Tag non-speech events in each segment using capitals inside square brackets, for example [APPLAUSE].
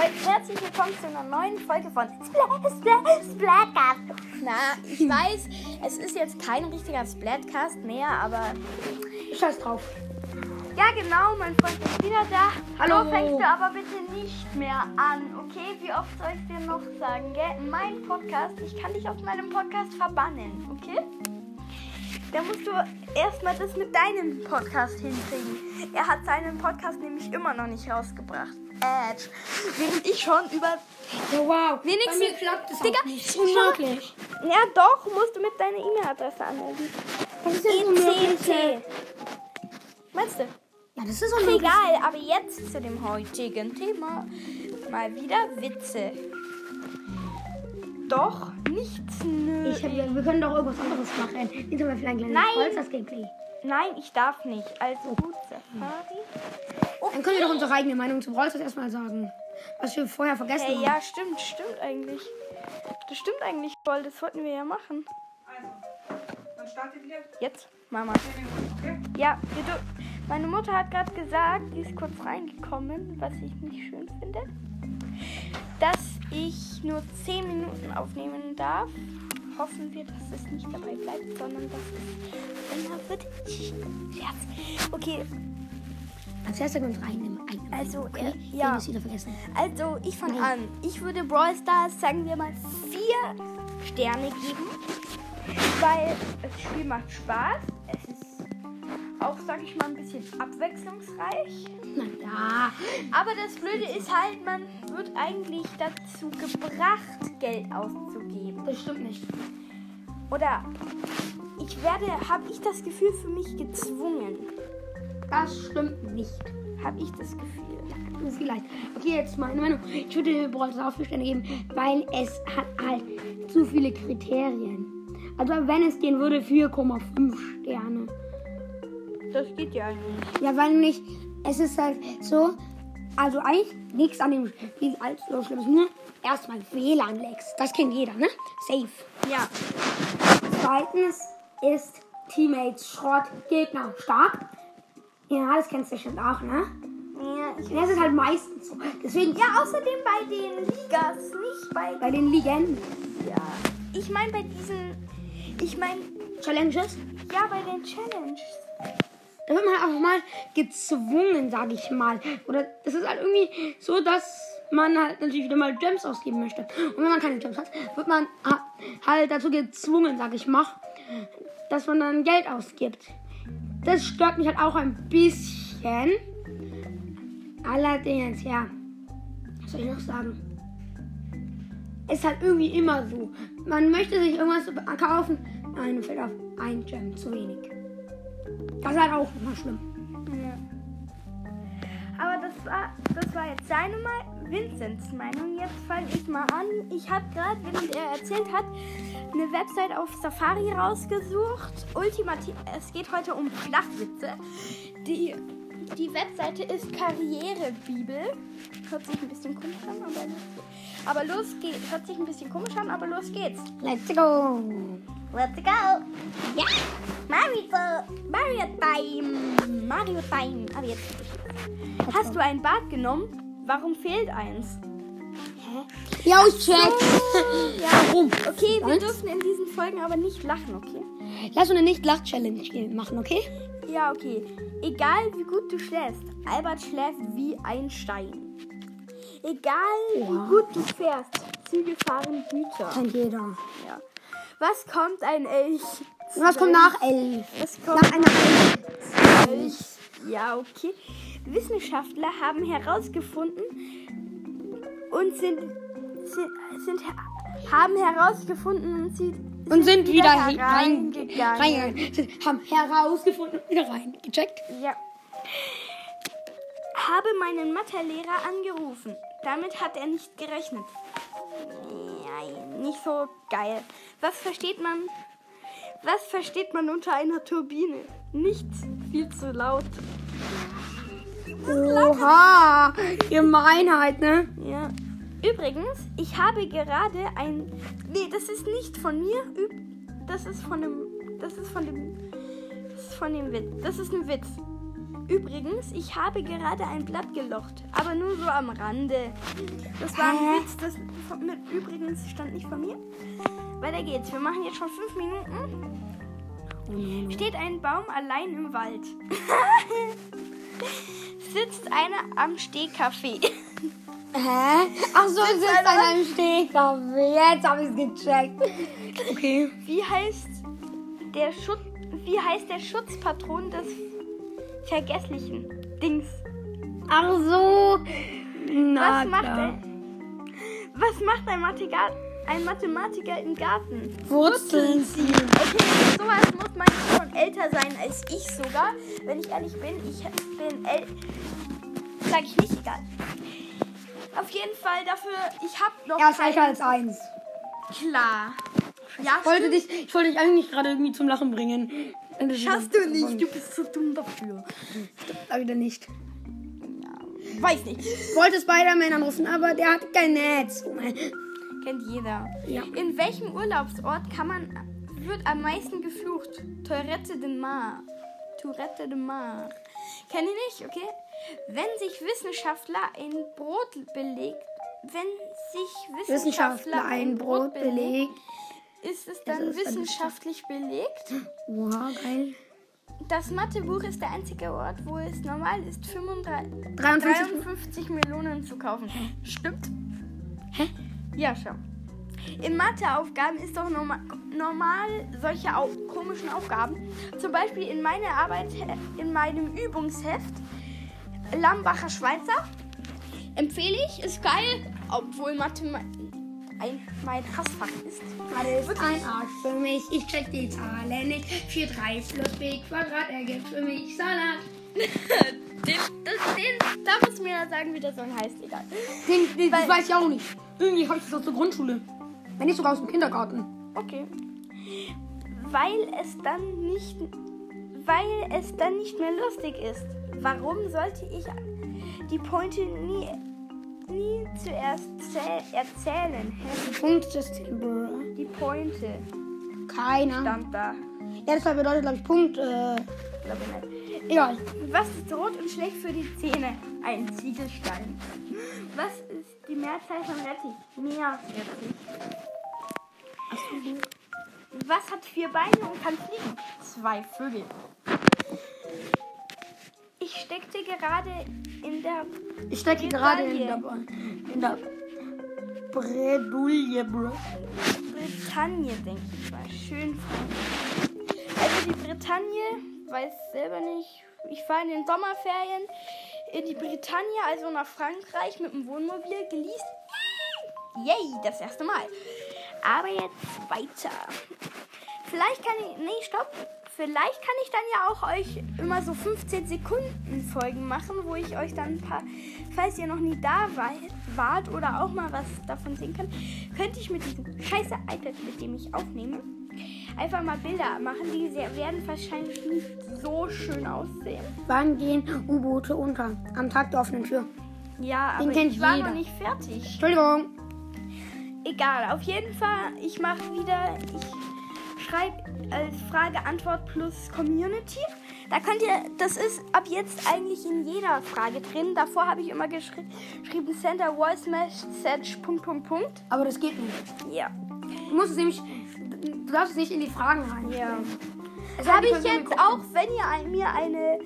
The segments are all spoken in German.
herzlich willkommen zu einer neuen Folge von Splat, Splat, Splatcast. Na, ich weiß, es ist jetzt kein richtiger Splatcast mehr, aber Scheiß drauf. ja genau, mein Freund ist wieder da. Hallo. So fängst du aber bitte nicht mehr an, okay? Wie oft soll ich dir noch sagen, gell? Mein Podcast, ich kann dich aus meinem Podcast verbannen, okay? Da musst du erstmal das mit deinem Podcast hinkriegen. Er hat seinen Podcast nämlich immer noch nicht rausgebracht. Edge. Während ich schon über. Ja, wow. Wenigstens- Bei mir klappt es Digga, nicht. Unmöglich. Ja, doch, musst du mit deiner E-Mail-Adresse anmelden. Das ist ja unmöglich. ECT. Meinst du? Ja, das ist unmöglich. Egal, aber jetzt zu dem heutigen Thema. Mal wieder Witze. Doch, nichts nö. Ich hab, wir können doch irgendwas anderes machen. Haben wir vielleicht ein kleines Nein. Polsters-Gameplay. Nein, ich darf nicht. Also gut, Safari. Dann können wir doch unsere eigene Meinung zu Brawl Stars erstmal sagen. Was wir vorher vergessen Hey, haben. ja, stimmt, stimmt eigentlich. Das stimmt eigentlich voll, das wollten wir ja machen. Also, dann startet ihr. Jetzt, Mama. Okay. Ja, wir meine Mutter hat gerade gesagt, die ist kurz reingekommen, was ich nicht schön finde, dass ich nur 10 Minuten aufnehmen darf. Hoffen wir, dass es nicht dabei bleibt, sondern dass es länger wird. Scherz. Okay, Als erstes eigene, eigene Also, okay? äh, ja. Also ich fange an. Ich würde Brawl Stars, sagen wir mal, 4 Sterne geben, weil das Spiel macht Spaß. Es ist auch, sag ich mal, ein bisschen abwechslungsreich. Na da. Aber das Blöde ist halt, man wird eigentlich dazu gebracht, Geld auszugeben. Das stimmt nicht. Oder ich werde, habe ich das Gefühl, für mich gezwungen. Das stimmt nicht. Habe ich das Gefühl. Vielleicht. Okay, jetzt meine Meinung. Ich würde Brawl auch vier Sterne geben, weil es hat halt zu viele Kriterien. Also wenn es gehen würde, 4,5 Sterne. Das geht ja nicht. Ja, weil nicht, es ist halt so, also eigentlich nichts an dem Spiel allzu schlimm. ist Nur erstmal WLAN-Lags. Das kennt jeder, ne? Safe. Ja. Zweitens ist Teammates Schrott, Gegner stark. Ja, das kennst du bestimmt auch, ne? Ja, ich Das ist halt meistens so. Deswegen, ja, Ja, außerdem bei den Ligas, nicht bei. bei den Legenden Ja. Ich meine bei diesen. Ich meine, Challenges, ja, bei den Challenges. Da wird man auch mal gezwungen, sage ich mal. Oder es ist halt irgendwie so, dass man halt natürlich wieder mal Gems ausgeben möchte. Und wenn man keine Gems hat, wird man ha- halt dazu gezwungen, sage ich mal, dass man dann Geld ausgibt. Das stört mich halt auch ein bisschen. Allerdings, ja. Was soll ich noch sagen? Ist halt irgendwie immer so. Man möchte sich irgendwas kaufen. Mir fällt auf ein Gem zu wenig. Das ist halt auch immer schlimm. Ja. Aber das war, das war jetzt seine Meinung, Vincents Meinung. Jetzt fange ich mal an. Ich habe gerade, während er erzählt hat, eine Website auf Safari rausgesucht. Ultimativ, es geht heute um Flachwitze. Die, die Webseite ist Karrierebibel. Hört sich ein bisschen komisch an, aber aber los geht's. Hört sich ein bisschen komisch an, aber los geht's. Let's go. Let's go! Ja! Mario, Mario Time! Mario Time! Aber jetzt. Hast du ein Bad genommen? Warum fehlt eins? Ja, ich check. Ja. Warum? Okay, wir dürfen in diesen Folgen aber nicht lachen, okay? Lass uns eine Nicht-Lach-Challenge machen, okay? Ja, okay. Egal wie gut du schläfst, Albert schläft wie ein Stein. Egal wie gut du fährst, Züge fahren Güter. Kennt jeder. Ja. Was kommt ein Elch? Was kommt nach elf? Was kommt Nach einer Elch? Ja, okay. Wissenschaftler haben herausgefunden und sind, sind, sind haben herausgefunden und sie Und sind wieder hereingegangen. reingegangen. Sind- Haben herausgefunden und wieder reingecheckt. Ja. Habe meinen Mathelehrer angerufen. Damit hat er nicht gerechnet. Nein, nicht so geil. Was versteht man? Was versteht man unter einer Turbine? Nichts. Viel zu laut. Oha, Gemeinheit, ne? Ja. Übrigens, ich habe gerade ein. Nee, das ist nicht von mir. Das ist von dem. Das ist von dem. Das ist von dem Witz. Das ist ein Witz. Übrigens, ich habe gerade ein Blatt gelocht, aber nur so am Rande. Das war ein? Witz, das mit übrigens stand nicht von mir. Weiter geht's. Wir machen jetzt schon fünf Minuten. Oh, no, no. Steht ein Baum allein im Wald. [LAUGHS] Sitzt einer am Stehkaffee. Hä? Ach so, es ist an einem Stehkaffee. Jetzt habe ich es gecheckt. Okay. Wie heißt der Schutz, wie heißt der Schutzpatron des vergesslichen Dings? Ach so. Na, Was macht klar. er? Was macht ein Mathematiker, ein Mathematiker im Garten? Wurzeln ziehen. Okay, sowas muss man schon älter sein als ich sogar. Wenn ich ehrlich bin, ich bin äl Sag ich nicht, egal. Auf jeden Fall dafür, ich hab noch Er ist älter als eins. Klar. Ja, Ich wollte, stimmt. dich, ich wollte dich eigentlich gerade irgendwie zum Lachen bringen. Das Schaffst du nicht, du bist zu dumm dafür. Da wieder nicht. Weiß nicht. Ich [LAUGHS] wollte Spider-Man anrufen, aber der hat kein Netz. Oh mein. Kennt jeder. Ja. In welchem Urlaubsort kann man wird am meisten geflucht? Tourette de Mar. Tourette de Mar. Kenn ich nicht, okay? Wenn sich Wissenschaftler ein Brot belegt, wenn sich Wissenschaftler ein Brot belegt. Ist es dann ist dann wissenschaftlich belegt? Wow, geil. Das Mathebuch ist der einzige Ort, wo es normal ist, 35, 53 53 Millionen zu kaufen. Stimmt? Hä? Ja, schon. In Matheaufgaben ist doch norma normal solche au komischen Aufgaben. Zum Beispiel in meiner Arbeit, in meinem Übungsheft Lambacher Schweizer. Empfehle ich, ist geil, obwohl Mathe me- ein, mein Hassfach ist. Alles ist ein Arsch für mich. Ich check die Zahlen nicht. 4, 3 plus b Quadrat ergibt für mich Salat. [LAUGHS] Den, das, den, da muss mir sagen, wie der Song heißt, egal. Den, den, das Weil- weiß ich auch nicht. Irgendwie habe ich das aus der Grundschule. Wenn nicht sogar aus dem Kindergarten. Okay. Weil es dann nicht, weil es dann nicht mehr lustig ist. Warum sollte ich die Pointe nie, nie zuerst zäh- erzählen? Hä? Punktsystem, bro. Die Pointe Keiner. stand da. Ja, das bedeutet, glaube ich, Punkt. Äh, egal. Was ist rot und schlecht für die Zähne? Ein Ziegelstein. Was ist die Mehrzahl von Rettich? Meerrettich. Was hat vier Beine und kann fliegen? Zwei Vögel. Ich steckte gerade in der Ich stecke gerade in der, in der Bredouille, bro. Bretagne, denke ich mal. Schön. Also die Bretagne, weiß selber nicht. Ich fahre in den Sommerferien in die Bretagne, also nach Frankreich mit dem Wohnmobil geleast. Yay, das erste Mal. Aber jetzt weiter. Vielleicht kann ich. Nee, stopp. Vielleicht kann ich dann ja auch euch immer so 15 Sekunden Folgen machen, wo ich euch dann ein paar, falls ihr noch nie da war, wart oder auch mal was davon sehen könnt, könnte ich mit diesem scheiße iPad, mit dem ich aufnehme, einfach mal Bilder machen. Die werden wahrscheinlich nicht so schön aussehen. Wann gehen U-Boote unter? Am Tag der offenen Tür. Ja, Den aber ich war jeder. noch nicht fertig. Entschuldigung. Egal, auf jeden Fall, ich mache wieder, ich schreibe als Frage Antwort plus Community. Da könnt ihr, das ist ab jetzt eigentlich in jeder Frage drin. Davor habe ich immer geschri geschrieben Center Voice Message Punkt Punkt Punkt. Aber das geht nicht. Ja. Du musst es nämlich. Du darfst es nicht in die Fragen rein. Ja. Das Habe ich jetzt auch, wenn ihr ein, mir eine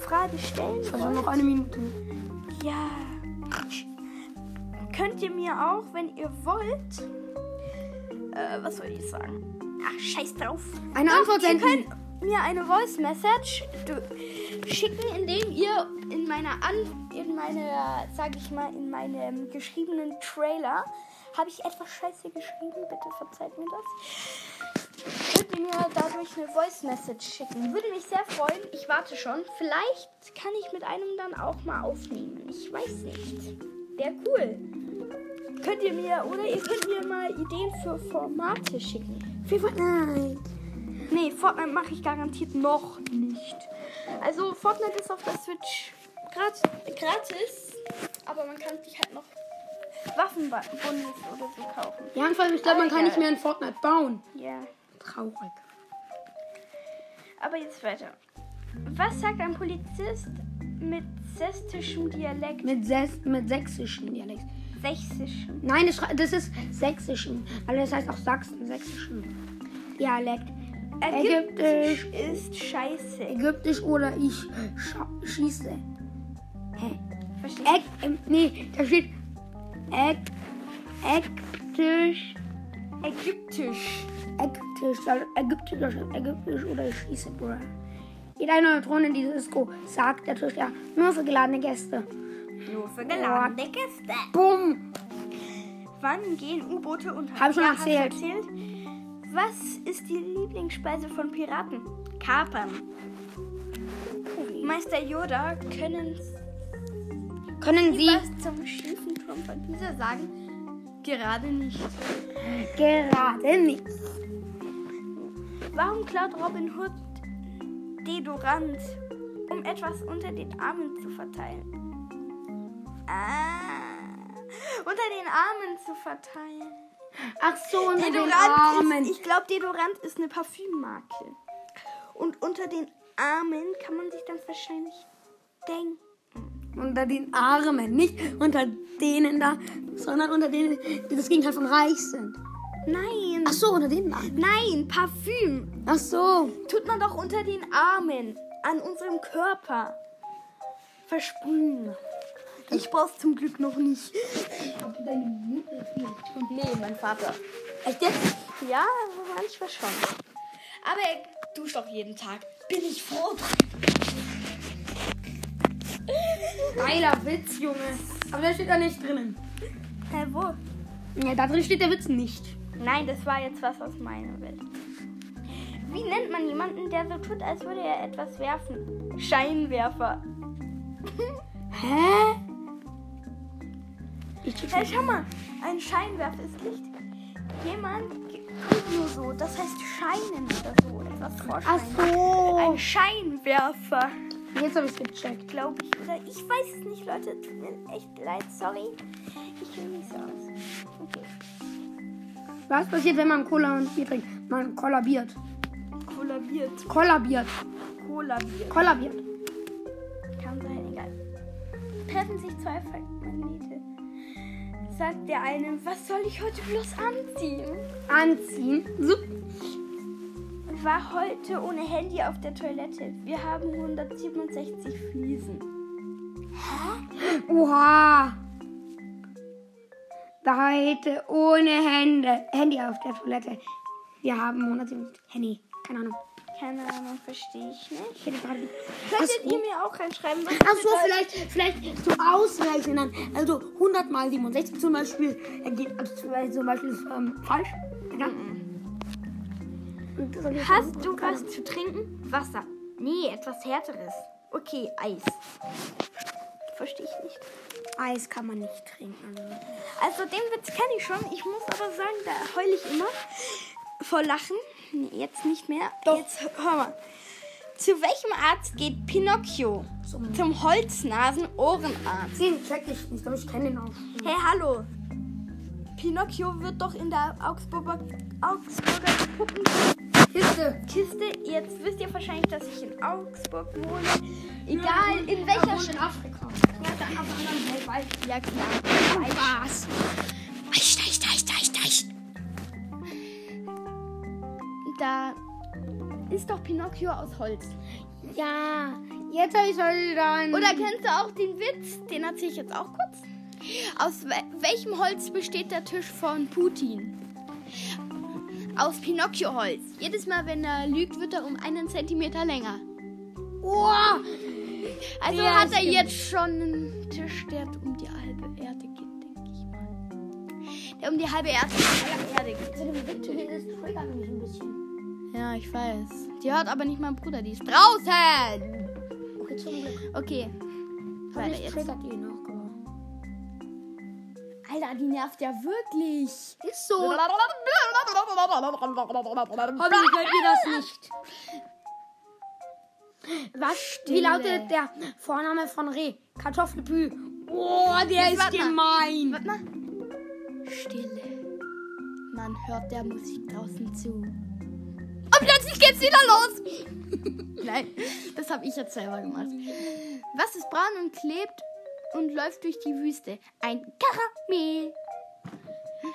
Frage stellen Also wollt, noch eine Minute. ja, könnt ihr mir auch, wenn ihr wollt, äh, was soll ich sagen? Ach, scheiß drauf. Eine Doch, Antwort ihr senden. könnt mir eine Voice Message schicken, indem ihr in meiner An in meiner, sag ich mal, in meinem geschriebenen Trailer habe ich etwas Scheiße geschrieben, bitte verzeiht mir das. Könnt ihr mir dadurch eine Voice Message schicken? Würde mich sehr freuen. Ich warte schon. Vielleicht kann ich mit einem dann auch mal aufnehmen. Ich weiß nicht. Wäre cool. Könnt ihr mir oder ihr könnt mir mal Ideen für Formate schicken. Für Fortnite. Nee, Fortnite mache ich garantiert noch nicht. Also Fortnite ist auf der Switch grat gratis, aber man kann sich halt noch Waffenbundes oder so kaufen. Ja, vor allem, ich glaube, man kann nicht mehr in Fortnite bauen. Ja. Traurig. Aber jetzt weiter. Was sagt ein Polizist mit sächsischem Dialekt. Mit, mit sächsischen Dialekt. Sächsischem. Nein, das, das ist sächsischen. Also das heißt auch Sachsen, sächsischen Dialekt. Ägyptisch ist scheiße. Ägyptisch oder ich schieße. Hä? Verstehst Äg ähm, nee, da steht Äg Ägyptisch. Ägyptisch. Ägyptisch, also Ägyptisch, Ägyptisch oder ich schieße, Bruder. Jede eine Neutron in die Disco sagt der Tisch ja nur für geladene Gäste. Für geladene Gäste. Bumm! Wann gehen U-Boote unter? Hab ich schon Ja, erzählt. erzählt. Was ist die Lieblingsspeise von Piraten? Kapern. Meister Yoda können Können Sie Sie was zum schiefen Turm von Pisa sagen? Gerade nicht. gerade nicht. Warum klaut Robin Hood Deodorant, um etwas unter den Armen zu verteilen? Ah, unter den Armen zu verteilen. Ach so, unter den Deodorant Armen. ist, ich glaube, Deodorant ist eine Parfümmarke. Und unter den Armen kann man sich dann wahrscheinlich denken. Unter den Armen, nicht unter denen da, sondern unter denen, die das Gegenteil von reich sind. Nein. Ach so, unter denen Armen. Nein, Parfüm. Ach so. Tut man doch unter den Armen, an unserem Körper. Versprühen. Ich brauch's zum Glück noch nicht. Nee, mein Vater. Echt jetzt? Ja, manchmal schon. Aber er duscht doch jeden Tag. Bin ich froh. Geiler Witz, Junge. Aber der steht da nicht drinnen. Hä, wo? Ja, da drin steht der Witz nicht. Nein, das war jetzt was aus meiner Welt. Wie nennt man jemanden, der so tut, als würde er etwas werfen? Scheinwerfer. Hä? Ich Hey, schau mal, ein Scheinwerfer ist Licht. Jemand tut nur so, das heißt scheinen oder so, etwas Ach so. Ein Scheinwerfer, Jetzt habe ich gecheckt. glaube ich. Oder ich weiß es nicht, Leute. Tut mir echt leid, sorry. Ich kenne nicht so aus. Okay. Was passiert, wenn man Cola und Bier trinkt? Man kollabiert. Kollabiert. Kollabiert. Kollabiert. Kollabiert. Kann sein, egal. Treffen sich zwei Magnete. Sagt der eine, was soll ich heute bloß anziehen? Anziehen. So. War heute ohne Handy auf der Toilette. Wir haben 167 Fliesen. Oha. Da hätte ohne Hände. Handy auf der Toilette. Wir haben 170 Handy. Keine Ahnung. Keine Ahnung, verstehe ich nicht. Könntet ihr mir auch reinschreiben, was das so, bedeutet? vielleicht, vielleicht so ausrechnen dann. Also 100 mal 67 zum Beispiel ergeht also zum Beispiel ist, ähm, falsch. Ja. Und das soll jetzt Hast du was zu trinken? Wasser. Nee, etwas härteres. Okay, Eis. Verstehe ich nicht. Eis kann man nicht trinken. Also den Witz kenne ich schon. Ich muss aber sagen, da heule ich immer vor Lachen. Nee, jetzt nicht mehr. Doch. Jetzt hör mal. Zu welchem Arzt geht Pinocchio? Zum- Zum Holznasen-Ohrenarzt. Den check ich nicht, aber ich kenne den auch. Hey, hallo. Pinocchio wird doch in der Augsburger, Augsburger Puppenkiste. Kiste. Jetzt wisst ihr wahrscheinlich, dass ich in Augsburg wohne. Egal in welcher Stadt. in Afrika. Ja, da anderen weltweit. Ja, klar. Was? Da ist doch Pinocchio aus Holz. Ja, jetzt habe ich dann. Oder kennst du auch den Witz? Den erzähle ich jetzt auch kurz. Aus we welchem Holz besteht der Tisch von Putin? Aus Pinocchio-Holz. Jedes Mal, wenn er lügt, wird er um einen Zentimeter länger. Oh, Also Ja, hat er stimmt. jetzt schon einen Tisch, der um die halbe Erde geht, denke ich mal. Der um die halbe Erde, Erde geht. das triggert mich ein bisschen. Ja, ich weiß. Die hört aber nicht mein Bruder, die ist draußen. Okay, zum Glück. Okay. Weiter jetzt. die noch. Alter, die nervt ja wirklich. Ist so. Hoffentlich hört ihr das nicht. Was? Stille. Wie lautet der Vorname von Reh? Kartoffelpü. Oh, der ist gemein. Warte mal. Stille. Man hört der Musik draußen zu. Und plötzlich geht's wieder los. [LAUGHS] Nein, das habe ich jetzt selber gemacht. Was ist braun und klebt und läuft durch die Wüste? Ein Karamell.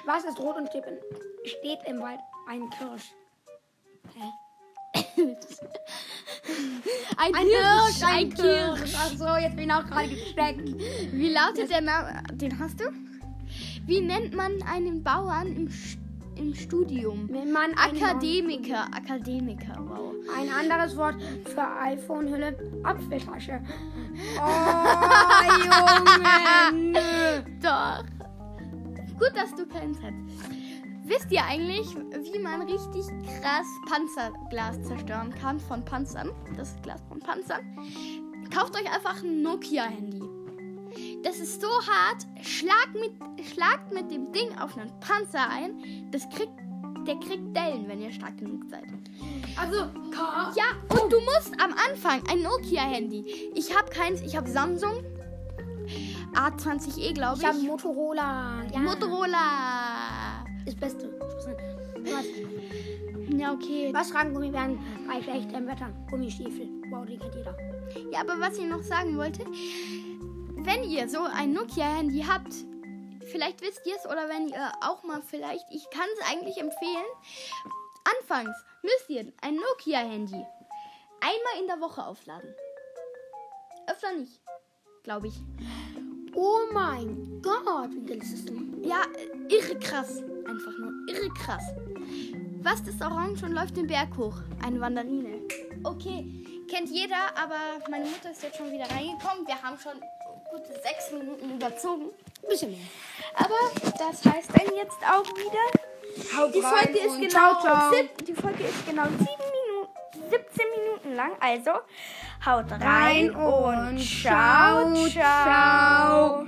Was ist rot und steht, in, steht im Wald? Ein Kirsch. [LAUGHS] Ein, Hirsch, ein Kirsch. Ach so, jetzt bin ich auch gerade gesteckt. Wie lautet der Name? Den hast du? Wie nennt man einen Bauern im, Sch- im Studium? Wenn man Akademiker. Akademiker, wow. Ein anderes Wort für iPhone-Hülle, Apfeltasche. [LAUGHS] Oh, Junge. [LAUGHS] Doch. Gut, dass du keins hast. Wisst ihr eigentlich, wie man richtig krass Panzerglas zerstören kann von Panzern? Das Glas von Panzern. Kauft euch einfach ein Nokia-Handy. Das ist so hart. Schlagt mit, schlagt mit dem Ding auf einen Panzer ein. Das kriegt, der kriegt Dellen, wenn ihr stark genug seid. Also, K. Ja, und du musst am Anfang ein Nokia-Handy. Ich habe keins, ich habe Samsung. A20e, glaube ich. Ich habe Motorola. Ja. Motorola. Das Beste. Was, Ja, okay. was tragen Gummibären bei schlechtem Wetter? Gummistiefel. Wow, die kennt jeder. Ja, aber was ich noch sagen wollte, wenn ihr so ein Nokia-Handy habt, vielleicht wisst ihr es oder wenn ihr auch mal vielleicht, ich kann es eigentlich empfehlen, anfangs müsst ihr ein Nokia-Handy einmal in der Woche aufladen. Öfter nicht, glaube ich. Oh mein Gott, wie geil ist das denn? Ja, äh, irre krass. Einfach nur irre krass. Was ist orange und läuft den Berg hoch? Eine Wanderine. Okay, kennt jeder, aber meine Mutter ist jetzt schon wieder reingekommen. Wir haben schon gute sechs Minuten überzogen. Ein bisschen mehr. Aber das heißt dann jetzt auch wieder. Haut Die Folge ist genau ciao, ciao. sieb- die Folge ist genau sieben Minuten, 17 Minuten lang. Also haut rein, Rein und und ciao, ciao, ciao.